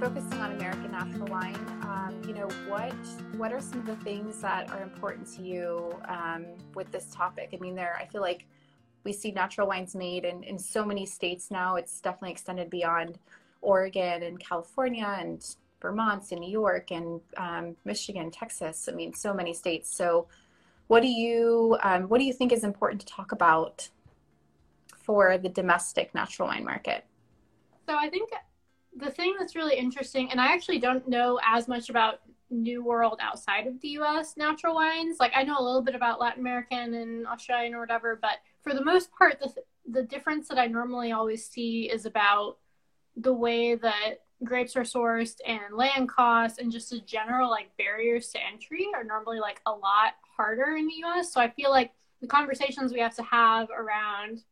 focusing on American natural wine, um, you know what what are some of the things that are important to you um, with this topic? I mean, there I feel like we see natural wines made in, in so many states now. It's definitely extended beyond Oregon and California and Vermont and New York and um, Michigan, Texas. I mean, so many states. So, what do you um, what do you think is important to talk about for the domestic natural wine market? So I think the thing that's really interesting, and I actually don't know as much about New World outside of the US natural wines. Like I know a little bit about Latin American and Australian or whatever, but for the most part, the, the difference that I normally always see is about the way that grapes are sourced and land costs and just the general like barriers to entry are normally like a lot harder in the US. So I feel like the conversations we have to have around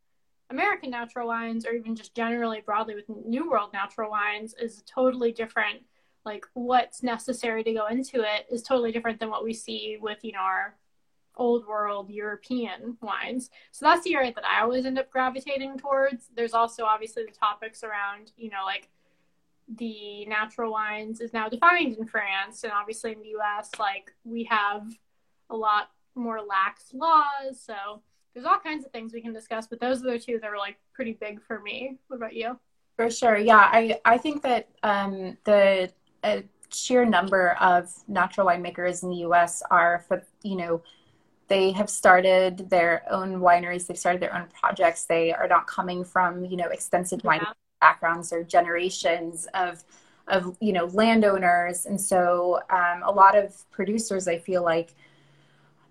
American natural wines or even just generally broadly with New World natural wines is totally different. Like what's necessary to go into it is totally different than what we see with, you know, our old world European wines. So that's the area that I always end up gravitating towards. There's also obviously the topics around, you know, like the natural wines is now defined in France and obviously in the US like we have a lot more lax laws. So there's all kinds of things we can discuss, but those are the two that are like pretty big for me. What about you? For sure. Yeah, I I think that um the uh, sheer number of natural winemakers in the US are for you know they have started their own wineries they've started their own projects they are not coming from you know extensive yeah. wine backgrounds or generations of of you know landowners and so um, a lot of producers i feel like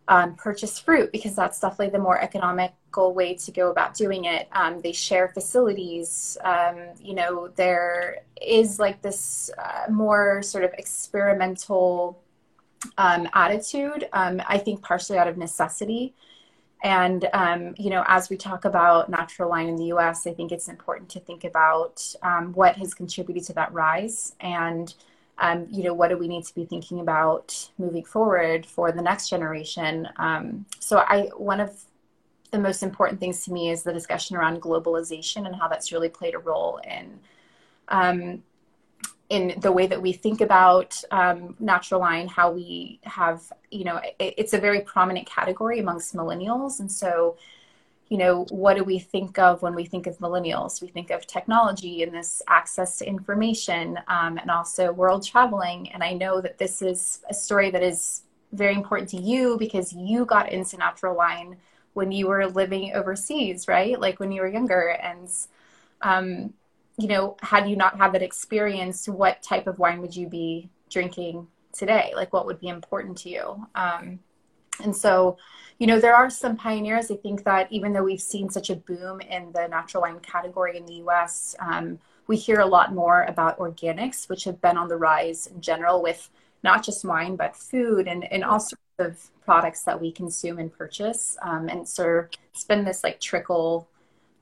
um, purchase fruit because that's definitely the more economical way to go about doing it um, they share facilities um, you know there is like this uh, more sort of experimental um, attitude, um, I think partially out of necessity. And, um, you know, as we talk about natural wine in the US, I think it's important to think about um, what has contributed to that rise and, um, you know, what do we need to be thinking about moving forward for the next generation. Um, so, I, one of the most important things to me is the discussion around globalization and how that's really played a role in in the way that we think about um, natural wine, how we have, you know, it, it's a very prominent category amongst millennials. And so, you know, what do we think of when we think of millennials? We think of technology and this access to information um, and also world traveling. And I know that this is a story that is very important to you because you got into natural wine when you were living overseas, right? Like when you were younger. And, um, you know, had you not had that experience, what type of wine would you be drinking today? Like, what would be important to you? Um, and so, you know, there are some pioneers. I think that even though we've seen such a boom in the natural wine category in the US, um, we hear a lot more about organics, which have been on the rise in general with not just wine, but food and, and all sorts of products that we consume and purchase. Um, and so it's been this like trickle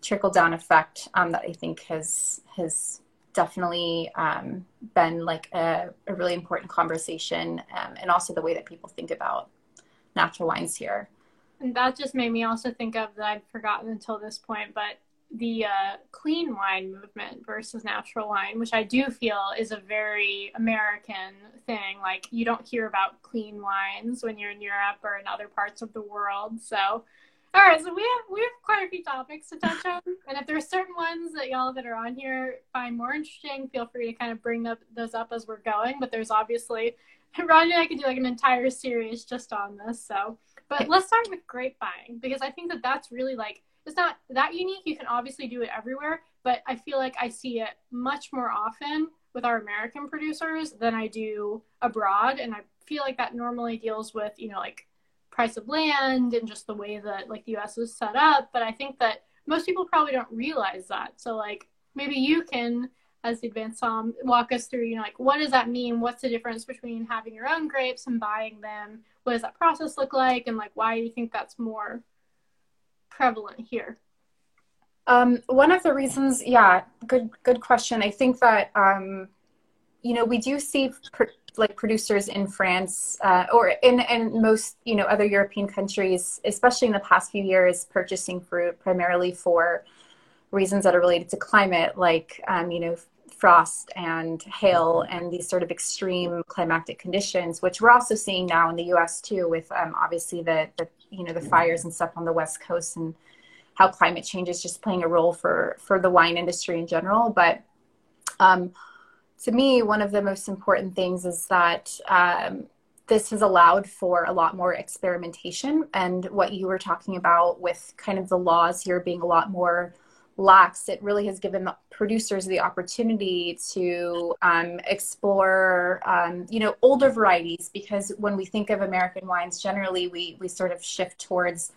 trickle down effect um, that I think has has definitely um, been like a, a, really important conversation, um, and also the way that people think about natural wines here. And that just made me also think of that I'd forgotten until this point, but the uh, clean wine movement versus natural wine, which I do feel is a very American thing. Like you don't hear about clean wines when you're in Europe or in other parts of the world. So all right, so we have we have quite a few topics to touch on, and if there's certain ones that y'all that are on here find more interesting, feel free to kind of bring up, those up as we're going. But there's obviously Ronnie and I could do like an entire series just on this. So, but let's start with grape buying because I think that that's really like it's not that unique. You can obviously do it everywhere, but I feel like I see it much more often with our American producers than I do abroad, and I feel like that normally deals with you know like price of land and just the way that like the US is set up. But I think that most people probably don't realize that. So like maybe you can as the advanced Somm walk us through, you know, like what does that mean? What's the difference between having your own grapes and buying them? What does that process look like? And like why do you think that's more prevalent here? Um, one of the reasons, yeah, good good question. I think that um, you know we do see like producers in France uh, or in, in most you know other European countries, especially in the past few years, purchasing fruit primarily for reasons that are related to climate, like um, you know frost and hail and these sort of extreme climatic conditions, which we're also seeing now in the U.S. too, with um, obviously the, the you know the fires and stuff on the west coast and how climate change is just playing a role for for the wine industry in general. But um, to me, one of the most important things is that um, this has allowed for a lot more experimentation and what you were talking about with kind of the laws here being a lot more lax, it really has given producers the opportunity to um, explore, um, you know, older varieties. Because when we think of American wines, generally we we sort of shift towards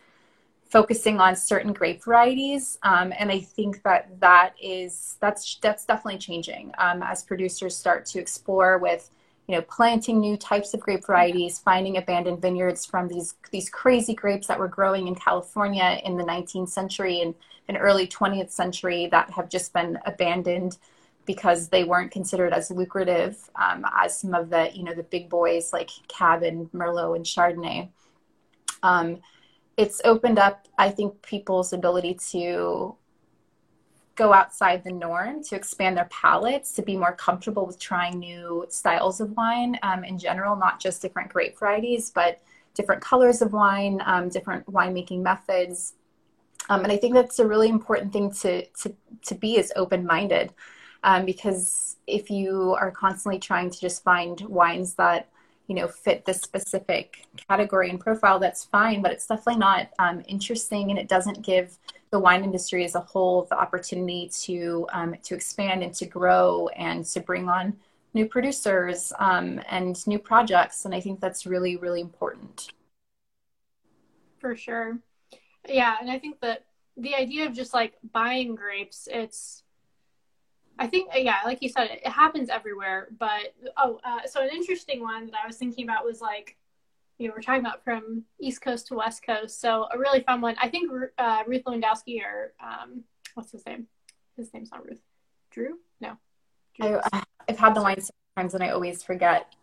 focusing on certain grape varieties, um, and I think that that is that's that's definitely changing um, as producers start to explore with you know, planting new types of grape varieties, finding abandoned vineyards from these these crazy grapes that were growing in California in the 19th century and, and early 20th century that have just been abandoned because they weren't considered as lucrative um, as some of the you know the big boys like Cab and Merlot and Chardonnay. Um, it's opened up, I think, people's ability to go outside the norm to expand their palates to be more comfortable with trying new styles of wine um, in general not just different grape varieties but different colors of wine um, different winemaking methods um, and i think that's a really important thing to to, to be as open-minded um, because if you are constantly trying to just find wines that you know fit this specific category and profile that's fine but it's definitely not um, interesting and it doesn't give the wine industry as a whole the opportunity to um, to expand and to grow and to bring on new producers um, and new projects and i think that's really really important. For sure yeah and i think that the idea of just like buying grapes it's i think yeah like you said it, happens everywhere but oh uh, so an interesting one that i was thinking about was like you know, we're talking about from East Coast to West Coast. So a really fun one. I think uh, Ruth Lewandowski or um, what's his name? His name's not Ruth. Drew? No. Drew. I, have had the wine sometimes and I always forget.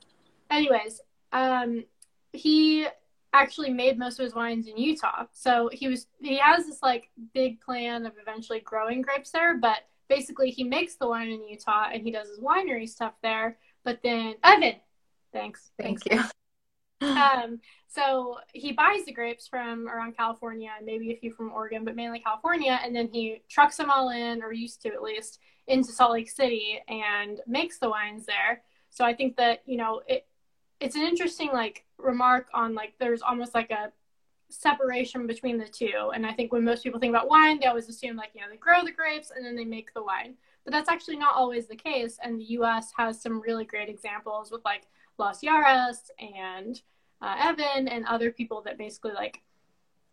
Anyways, um, he actually made most of his wines in Utah. So he was he has this like big plan of eventually growing grapes there, but basically he makes the wine in Utah and he does his winery stuff there. But then Evan, thanks. Thank thanks, you um, so he buys the grapes from around California, and maybe a few from Oregon, but mainly California, and then he trucks them all in, or used to at least, into Salt Lake City and makes the wines there. So I think that you know it, it's an interesting like remark on like there's almost like a separation between the two. And I think when most people think about wine, they always assume like you know they grow the grapes and then they make the wine, but that's actually not always the case. And the U.S. has some really great examples with like Los Yaras and uh, Evan and other people that basically like.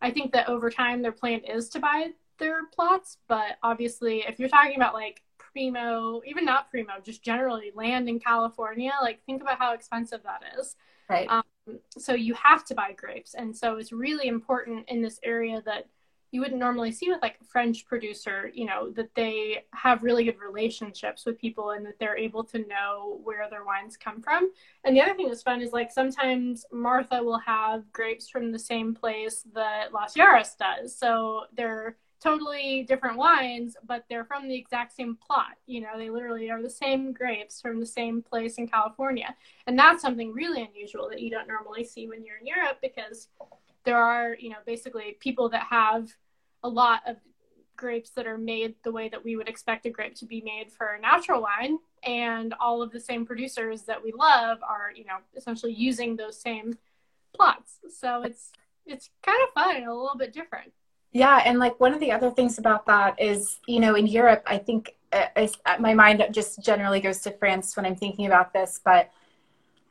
I think that over time their plan is to buy their plots, but obviously if you're talking about like primo, even not primo, just generally land in California, like think about how expensive that is. Right. Um, so you have to buy grapes, and so it's really important in this area that you wouldn't normally see with like a French producer, you know, that they have really good relationships with people and that they're able to know where their wines come from. And the other thing that's fun is like sometimes Martha will have grapes from the same place that Las Yaras does. So they're totally different wines, but they're from the exact same plot. You know, they literally are the same grapes from the same place in California. And that's something really unusual that you don't normally see when you're in Europe because there are, you know, basically people that have a lot of grapes that are made the way that we would expect a grape to be made for a natural wine and all of the same producers that we love are you know essentially using those same plots so it's it's kind of fun a little bit different yeah and like one of the other things about that is you know in europe i think uh, uh my mind just generally goes to france when i'm thinking about this but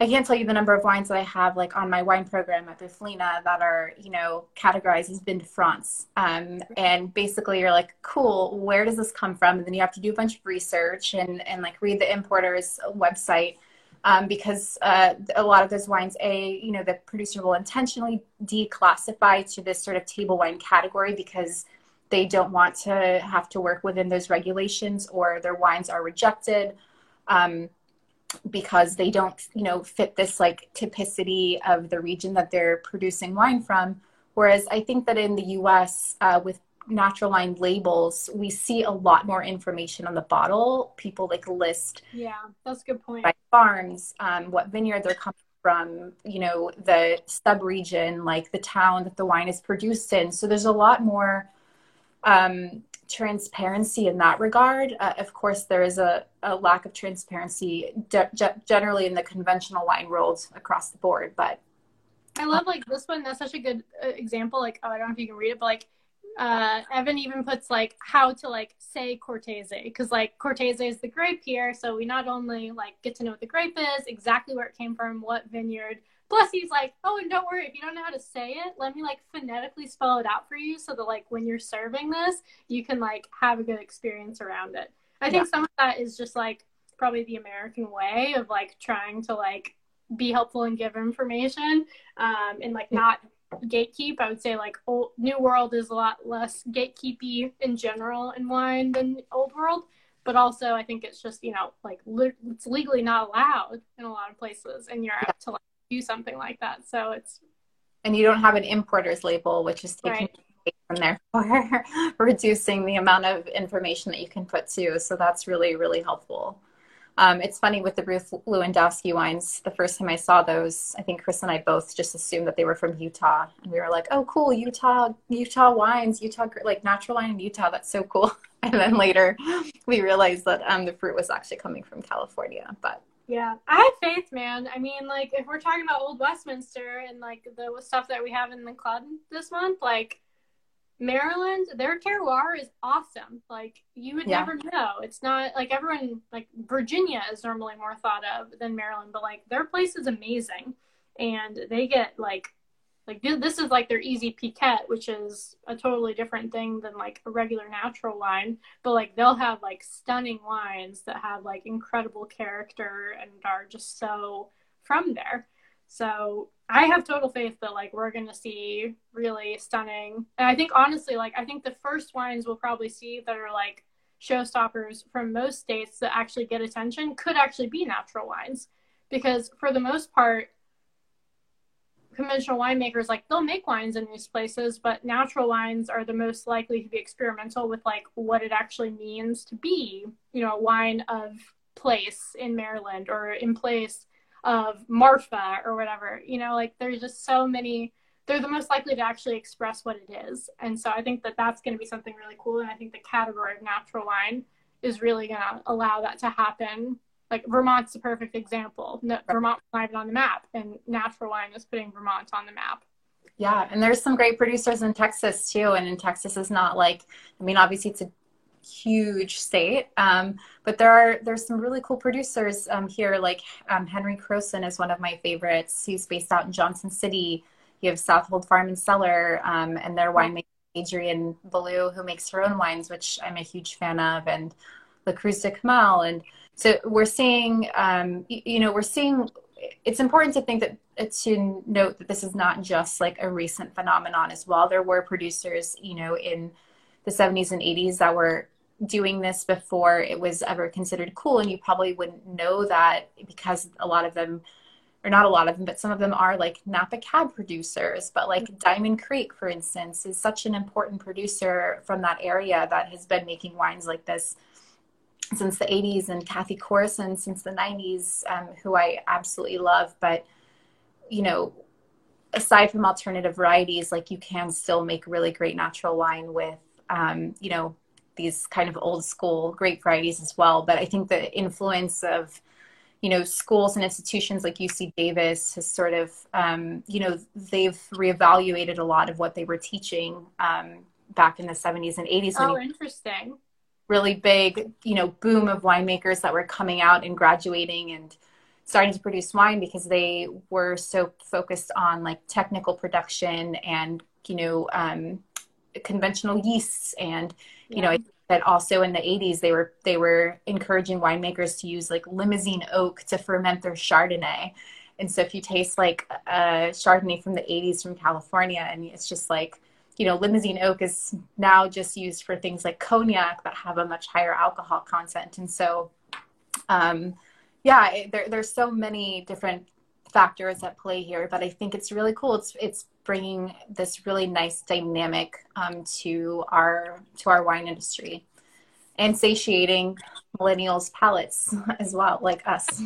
I can't tell you the number of wines that I have like on my wine program at Bufalina that are, you know, categorized as Vin de France. Um, and basically you're like, cool, where does this come from? And then you have to do a bunch of research and, and like read the importer's website. Um, because uh, a lot of those wines, a you know, the producer will intentionally declassify to this sort of table wine category because they don't want to have to work within those regulations, or their wines are rejected. Um, because they don't, you know, fit this like typicity of the region that they're producing wine from. Whereas I think that in the U.S., uh, with natural line labels, we see a lot more information on the bottle. People like list. Yeah, that's a good point. By farms, um, what vineyard they're coming from, you know, the sub region, like the town that the wine is produced in. So there's a lot more um, transparency in that regard. Uh, of course, there is a, a lack of transparency de- generally in the conventional wine world across the board, but I love like this one. That's such a good uh, example. Like, oh, I don't know if you can read it, but like, uh, Evan even puts like how to like say Cortese because like Cortese is the grape here, so we not only like get to know what the grape is, exactly where it came from, what vineyard. Plus, he's like, oh, and don't worry if you don't know how to say it, let me like phonetically spell it out for you, so that like when you're serving this, you can like have a good experience around it. I think yeah. some of that is just like probably the American way of like trying to like be helpful and give information um, and like not gatekeep. I would say like old New World is a lot less gatekeepy in general in wine than Old World. But also, I think it's just you know like le- it's legally not allowed in a lot of places in Europe yeah. to like do something like that. So it's and you don't have an importer's label, which is taking right. from there for reducing the amount of information that you can put to. So that's really really helpful. Um, it's funny with the Ruth Lewandowski wines. The first time I saw those, I think Chris and I both just assumed that they were from Utah, and we were like, "Oh, cool, Utah, Utah wines, Utah like natural wine in Utah. That's so cool." And then later, we realized that um, the fruit was actually coming from California. But yeah, I have faith, man. I mean, like if we're talking about Old Westminster and like the stuff that we have in the club this month, like Maryland, their terroir is awesome. Like you would yeah. never know. It's not like everyone like Virginia is normally more thought of than Maryland, but like their place is amazing, and they get like like this is like their easy piquette, which is a totally different thing than like a regular natural wine. But like they'll have like stunning wines that have like incredible character and are just so from there. So I have total faith that like we're gonna see really stunning. And I think honestly, like I think the first wines we'll probably see that are like showstoppers from most states that actually get attention could actually be natural wines, because for the most part, conventional winemakers like they'll make wines in these places, but natural wines are the most likely to be experimental with like what it actually means to be, you know, a wine of place in Maryland or in place of Marfa or whatever. You know, like there's just so many. They're the most likely to actually express what it is, and so I think that that's going to be something really cool. And I think the category of natural wine is really going to allow that to happen. Like Vermont's the perfect example. No, Vermont's not even on the map, and natural wine is putting Vermont on the map. Yeah, and there's some great producers in Texas too. And in Texas is not like, I mean, obviously it's a huge state. Um, but there are there's some really cool producers um, here, like um, Henry Croson is one of my favorites. He's based out in Johnson City. You have Southold Farm and Cellar, um, and their winemaker Adrienne Ballou, who makes her own wines, which I'm a huge fan of, and La Cruz de Comal. And so we're seeing, um, you know, we're seeing. It's important to think that to note that this is not just like a recent phenomenon as well. There were producers, you know, in the 70s and 80s that were doing this before it was ever considered cool and you probably wouldn't know that because a lot of them or not a lot of them but some of them are like napa cab producers but like mm-hmm. diamond creek for instance is such an important producer from that area that has been making wines like this since the 80s and cathy corison since the 90s um, who i absolutely love but you know aside from alternative varieties like you can still make really great natural wine with um, you know these kind of old school grape varieties as well. But I think the influence of you know schools and institutions like UC Davis has sort of um, you know they've reevaluated a lot of what they were teaching um, back in the 70s and 80s. Oh, interesting. Really big, you know, boom of winemakers that were coming out and graduating and starting to produce wine because they were so focused on like technical production and you know um, conventional yeasts and you yeah. know that also in the 80s they were they were encouraging winemakers to use like limousin oak to ferment their chardonnay and so if you taste like a chardonnay from the 80s from california and it's just like you know limousin oak is now just used for things like cognac that have a much higher alcohol content and so um, yeah there, there's so many different factors at play here, but I think it's really cool. It's it's bringing this really nice dynamic um, to our to our wine industry, and satiating millennials' palates as well, like us.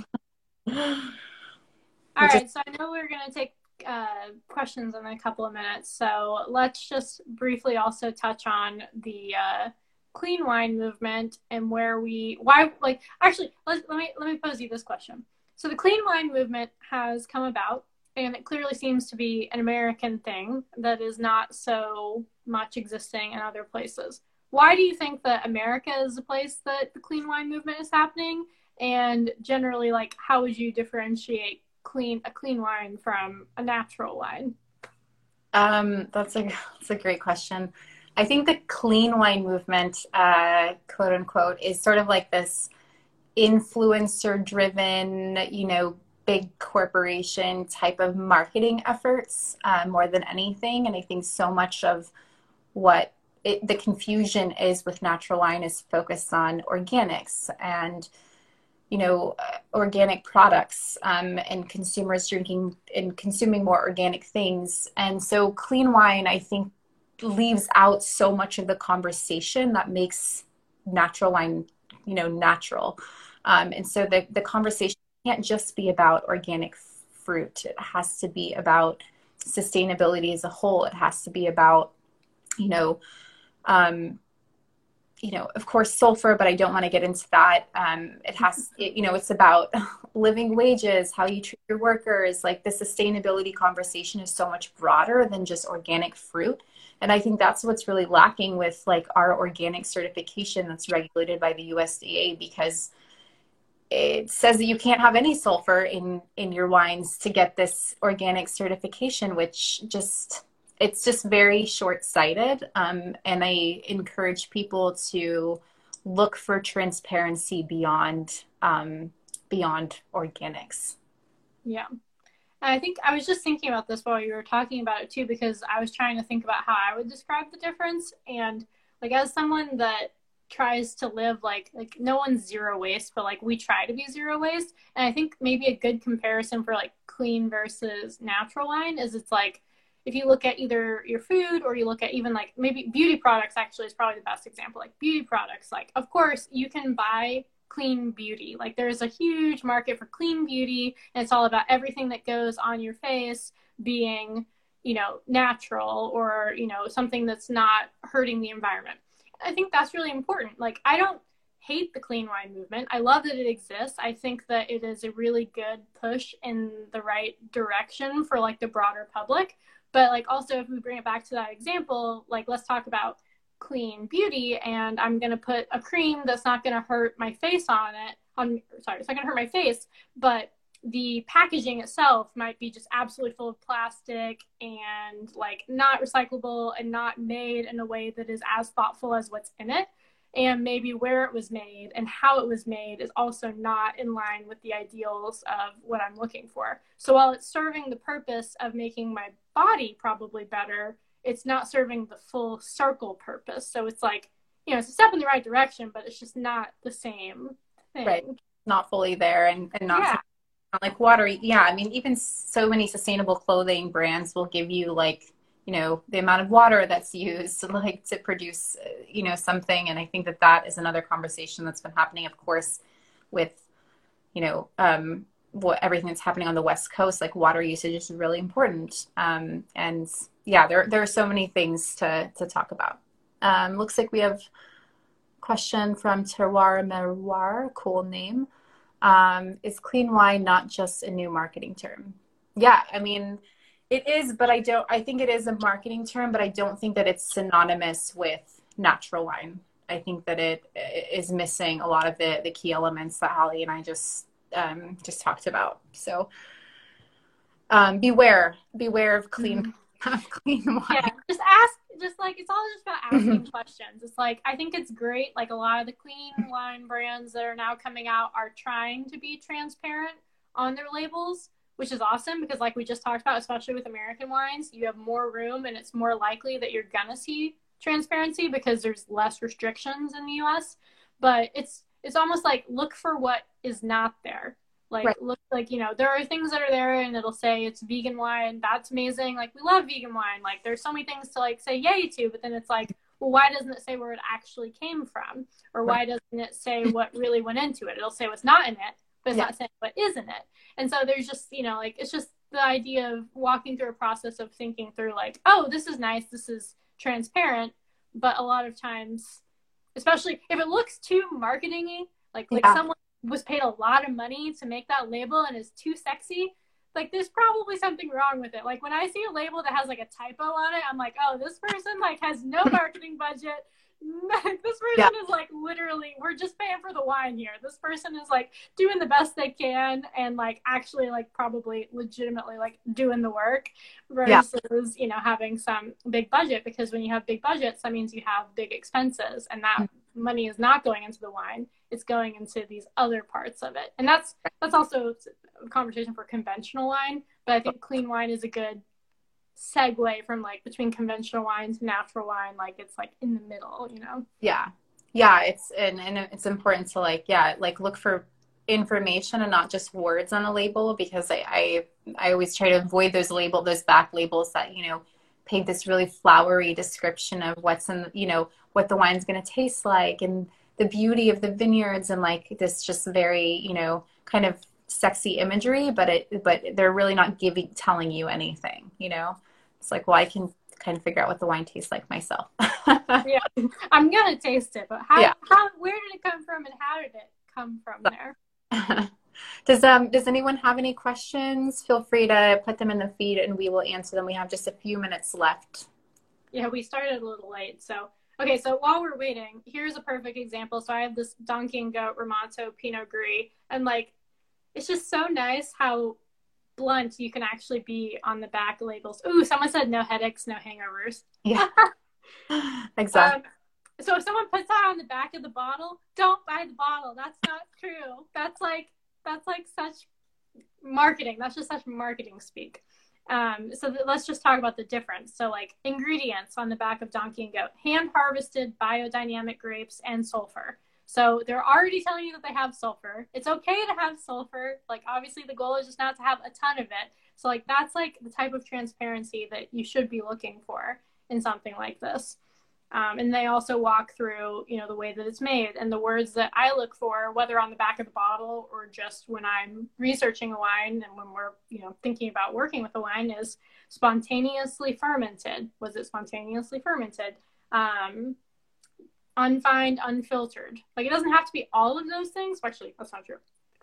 All right, so I know we're going to take uh, questions in a couple of minutes, so let's just briefly also touch on the uh, clean wine movement and where we why like actually let let me let me pose you this question. So the clean wine movement has come about, and it clearly seems to be an American thing that is not so much existing in other places. Why do you think that America is the place that the clean wine movement is happening? And generally, like, how would you differentiate clean a clean wine from a natural wine? Um, that's a that's a great question. I think the clean wine movement, uh, quote unquote, is sort of like this influencer driven, you know, big corporation type of marketing efforts uh, more than anything. And I think so much of what it, the confusion is with natural wine is focused on organics and you know uh, organic products um, and consumers drinking and consuming more organic things and so clean wine i think leaves out so much of the conversation that makes natural wine you know natural um, and so the, the conversation can't just be about organic fruit it has to be about sustainability as a whole it has to be about you know um, you know, of course, sulfur, but I don't want to get into that. Um, it has, it, you know, it's about living wages, how you treat your workers. Like the sustainability conversation is so much broader than just organic fruit. And I think that's what's really lacking with like our organic certification that's regulated by the USDA because it says that you can't have any sulfur in in your wines to get this organic certification, which just it's just very short sighted. Um, and I encourage people to look for transparency beyond um, beyond organics. Yeah. And I think I was just thinking about this while you were talking about it too, because I was trying to think about how I would describe the difference. And like as someone that tries to live like like no one's zero waste, but like we try to be zero waste. And I think maybe a good comparison for like clean versus natural wine is it's like if you look at either your food or you look at even like maybe beauty products actually is probably the best example like beauty products. Like of course you can buy clean beauty. Like there's a huge market for clean beauty and it's all about everything that goes on your face being you know natural or you know something that's not hurting the environment i think that's really important. Like i don't hate the clean wine movement. I love that it exists. I think that it is a really good push in the right direction for like the broader public. But like also if we bring it back to that example, like let's talk about clean beauty and I'm going to put a cream that's not going to hurt my face on it on sorry, it's not going to hurt my face, but the packaging itself might be just absolutely full of plastic and like not recyclable and not made in a way that is as thoughtful as what's in it and maybe where it was made and how it was made is also not in line with the ideals of what I'm looking for. So while it's serving the purpose of making my body probably better, it's not serving the full circle purpose. So it's like, you know, it's a step in the right direction, but it's just not the same thing. Right. Not fully there and, and not yeah. Like water. Yeah. I mean, even so many sustainable clothing brands will give you like you know the amount of water that's used like to produce uh, you know something and i think that that is another conversation that's been happening of course with you know um, what everything that's happening on the west coast like water usage is really important um, and yeah there, there are so many things to to talk about um, looks like we have question from terroir meroir cool name um, is clean wine not just a new marketing term yeah i mean it is, but I don't. I think it is a marketing term, but I don't think that it's synonymous with natural wine. I think that it is missing a lot of the the key elements that Holly and I just um, just talked about. So um, beware, beware of clean, mm-hmm. clean wine. Yeah, just ask. Just like it's all just about asking mm-hmm. questions. It's like I think it's great. Like a lot of the clean wine brands that are now coming out are trying to be transparent on their labels which is awesome because like we just talked about especially with american wines you have more room and it's more likely that you're gonna see transparency because there's less restrictions in the us but it's it's almost like look for what is not there Like Right. look like, you know, there are things that are there and it'll say it's vegan wine. That's amazing. Like we love vegan wine. Like there's so many things to like say yay to, but then it's like, well, why doesn't it say where it actually came from? Or why doesn't it say what really went into it? It'll say what's not in it, but it's Yeah. not saying what is in it. And so there's just, you know, like it's just the idea of walking through a process of thinking through like, oh, this is nice, this is transparent, but a lot of times, especially if it looks too marketingy, like like Yeah. someone was paid a lot of money to make that label and is too sexy, like there's probably something wrong with it. Like when I see a label that has like a typo on it, I'm like, oh, this person like has no marketing budget. this person is like literally we're just paying for the wine here. This person is like doing the best they can and like actually like probably legitimately like doing the work Yeah. versus you know having some big budget because when you have big budgets that means you have big expenses and that mm-hmm. money is not going into the wine it's going into these other parts of it and that's that's also a conversation for conventional wine but i think clean wine is a good segue from like between conventional wine to natural wine like it's like in the middle you know? Yeah. Yeah it's and, and it's important to like yeah like look for information and not just words on a label because I, I i always try to avoid those label those back labels that you know paint this really flowery description of what's in you know what the wine's going to taste like and the beauty of the vineyards and like this just very you know kind of sexy imagery but it but they're really not giving telling you anything you know it's like well i can kind of figure out what the wine tastes like myself yeah i'm gonna taste it but how, Yeah. how where did it come from and how did it come from there does um does anyone have any questions feel free to put them in the feed and we will answer them we have just a few minutes left Yeah, we started a little late. So, okay, so while we're waiting, here's a perfect example. So I have this Donkey and Goat Ramato Pinot Gris, and like, it's just so nice how blunt you can actually be on the back labels. Ooh, someone said no headaches, no hangovers. yeah exactly Um, so if someone puts that on the back of the bottle, don't buy the bottle. That's not true. That's like that's like such marketing. That's just such marketing speak. Um, so th- let's just talk about the difference. So like ingredients on the back of Donkey and Goat: hand harvested biodynamic grapes and sulfur. So they're already telling you that they have sulfur. It's okay to have sulfur. Like obviously the goal is just not to have a ton of it. So like that's like the type of transparency that you should be looking for in something like this. Um, and they also walk through, you know, the way that it's made and the words that I look for, whether on the back of the bottle or just when I'm researching a wine and when we're, you know, thinking about working with a wine is spontaneously fermented. Was it spontaneously fermented? Um, unfined, unfiltered. Like it doesn't have to be all of those things. Actually, that's not true.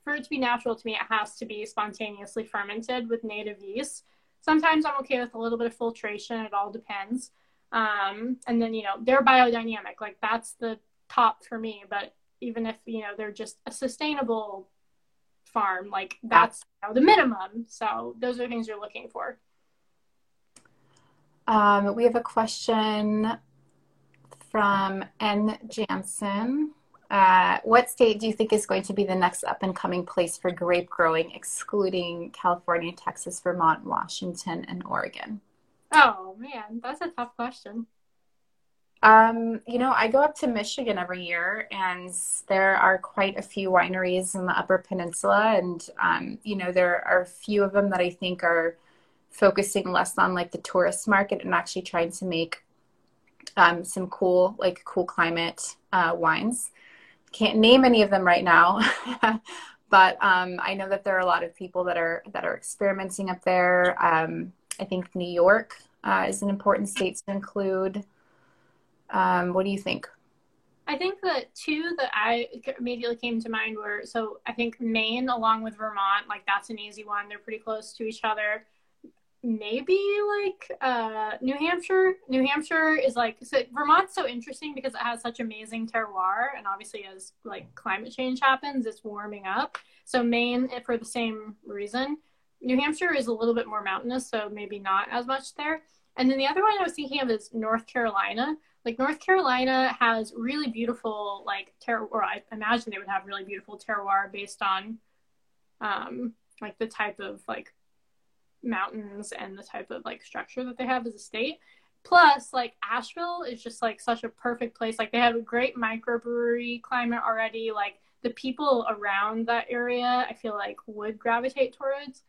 For it to be natural to me, it has to be spontaneously fermented with native yeast. Sometimes I'm okay with a little bit of filtration. It all depends. Um, and then, you know, they're biodynamic. Like that's the top for me. But even if, you know, they're just a sustainable farm, like that's you know, the minimum. So those are things you're looking for. um we have a question from n jansen uh, what state do you think is going to be the next up and coming place for grape growing, excluding California, Texas, Vermont, Washington, and Oregon? Oh man, that's a tough question. Um, you know, I go up to Michigan every year, and there are quite a few wineries in the Upper Peninsula, and um, you know, there are a few of them that I think are focusing less on like the tourist market and actually trying to make um, some cool, like cool climate uh, wines. Can't name any of them right now, but um, I know that there are a lot of people that are that are experimenting up there. Um, I think New York uh, is an important state to include. Um, what do you think? I think that two that I immediately came to mind were so I think Maine along with Vermont, like that's an easy one. They're pretty close to each other. Maybe like uh, New Hampshire. New Hampshire is like so Vermont's so interesting because it has such amazing terroir, and obviously as like climate change happens, it's warming up. So Maine, eh, for the same reason, New Hampshire is a little bit more mountainous, so maybe not as much there. And then the other one I was thinking of is North Carolina like North Carolina has really beautiful like terroir or I imagine they would have really beautiful terroir based on um like the type of like mountains and the type of like structure that they have as a state. Plus, like Asheville is just like such a perfect place. Like they have a great microbrewery climate already. Like the people around that area, I feel like would gravitate towards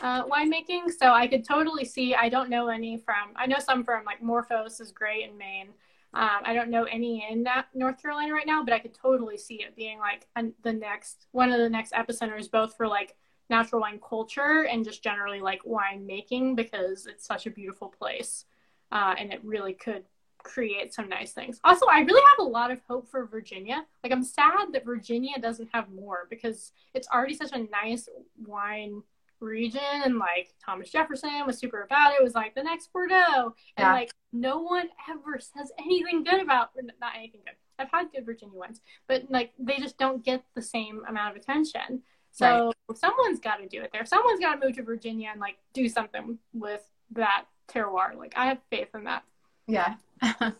uh, winemaking. So I could totally see. I don't know any from. I know some from like Morphos is great in Maine. Um, I don't know any in that North Carolina right now, but I could totally see it being like the next one of the next epicenters, both for like natural wine culture and just generally like wine making because it's such a beautiful place, uh, and it really could create some nice things. Also, I really have a lot of hope for Virginia. Like I'm sad that Virginia doesn't have more because it's already such a nice wine region and like Thomas Jefferson was super about it. it was like the next Bordeaux and yeah. like no one ever says anything good about not anything good. I've had good Virginia ones, but like they just don't get the same amount of attention. So right. someone's got to do it there. Someone's got to move to Virginia and like do something with that terroir. Like I have faith in that. Yeah.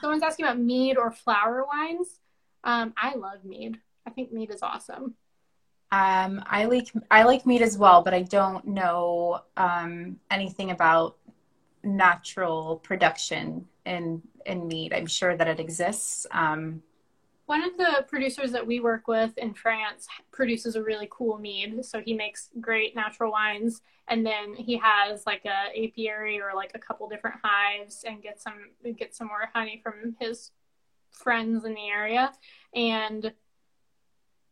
Someone's asking about mead or flower wines. Um, I love mead. I think mead is awesome. Um, I like I like mead as well, but I don't know um, anything about natural production in in mead. I'm sure that it exists. Um, One of the producers that we work with in France produces a really cool mead. So he makes great natural wines, and then he has like a apiary or like a couple different hives, and gets some get some more honey from his friends in the area, and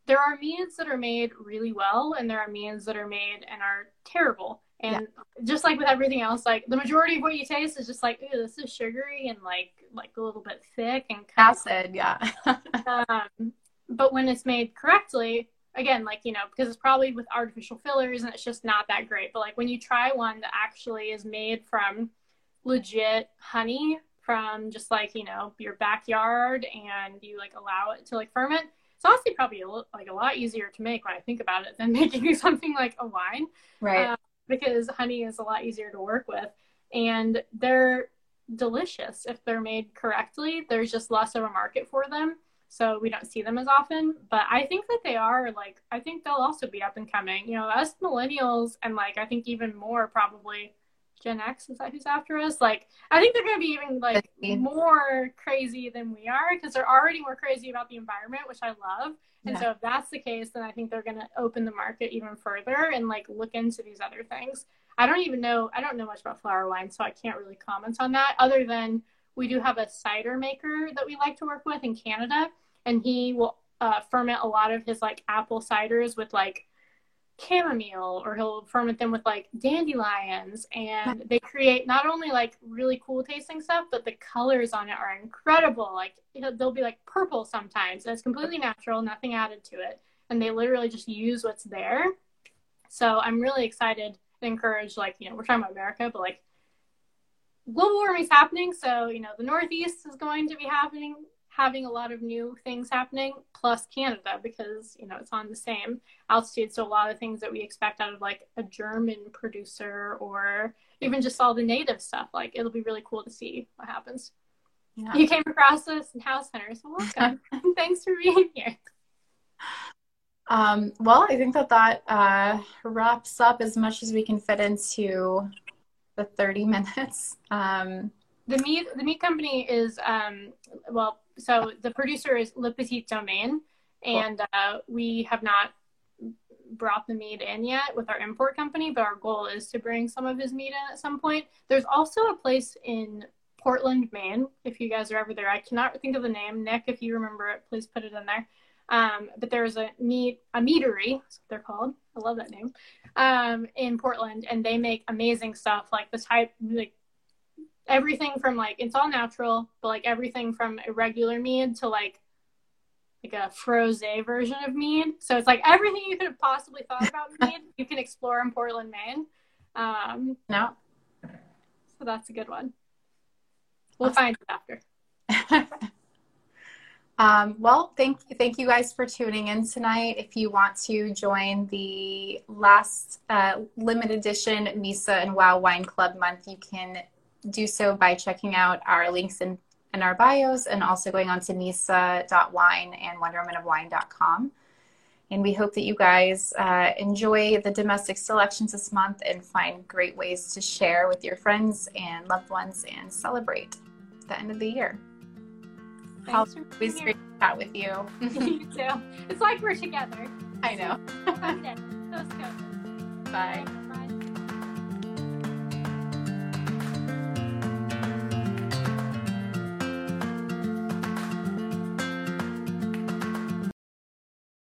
there are meads that are made really well and there are meads that are made and are terrible and yeah. just like with everything else like the majority of what you taste is just like ooh, this is sugary and like like a little bit thick and acid yeah. Um, but when it's made correctly again like you know because it's probably with artificial fillers and it's just not that great but like when you try one that actually is made from legit honey from just like you know your backyard and you like allow it to like ferment it's honestly probably a, like a lot easier to make when I think about it than making something like a wine, right? Uh, because honey is a lot easier to work with, and they're delicious if they're made correctly. There's just less of a market for them, so we don't see them as often. But I think that they are like I think they'll also be up and coming. You know, us millennials and like I think even more probably Gen X is that who's after us? Like, I think they're going to be even like more crazy than we are because they're already more crazy about the environment, which I love. And yeah. so if that's the case, then I think they're going to open the market even further and like look into these other things. I don't even know. I don't know much about flower wine, so I can't really comment on that. Other than we do have a cider maker that we like to work with in Canada, and he will uh, ferment a lot of his like apple ciders with like chamomile or he'll ferment them with like dandelions and they create not only like really cool tasting stuff but the colors on it are incredible like they'll be like purple sometimes and it's completely natural nothing added to it and they literally just use what's there so i'm really excited and encouraged like you know we're talking about america but like global warming is happening so you know the northeast is going to be happening having a lot of new things happening, plus Canada because you know it's on the same altitude. So a lot of things that we expect out of like a German producer or even just all the native stuff, like it'll be really cool to see what happens. Yeah. You came across us in House Hunters. Welcome. Thanks for being here. Um, well, I think that that uh, wraps up as much as we can fit into the 30 minutes. Um, the meat the meat company is um, well so the producer is Le Petit Domaine, and uh, we have not brought the mead in yet with our import company, but our goal is to bring some of his mead in at some point. There's also a place in Portland, Maine. If you guys are ever there, I cannot think of the name. Nick, if you remember it, please put it in there. Um, but there's a meat a meadery, that's what they're called. I love that name. Um, in Portland, and they make amazing stuff like the type like everything from like it's all natural, but like everything from a regular mead to like like a froze version of mead. So it's like everything you could have possibly thought about mead, you can explore in Portland, Maine. Um, no. So that's a good one. We'll awesome. find it after. Um, well, thank thank you guys for tuning in tonight. If you want to join the last uh, limited edition MYSA and Wow Wine Club month, you can do so by checking out our links in, in our bios and also going on to mysa.wine and wonderwomanofwine.com. And we hope that you guys uh, enjoy the domestic selections this month and find great ways to share with your friends and loved ones and celebrate the end of the year. Thanks for being here. chat with you. you too. It's like we're together. I know. okay. Let's go. Bye. Bye.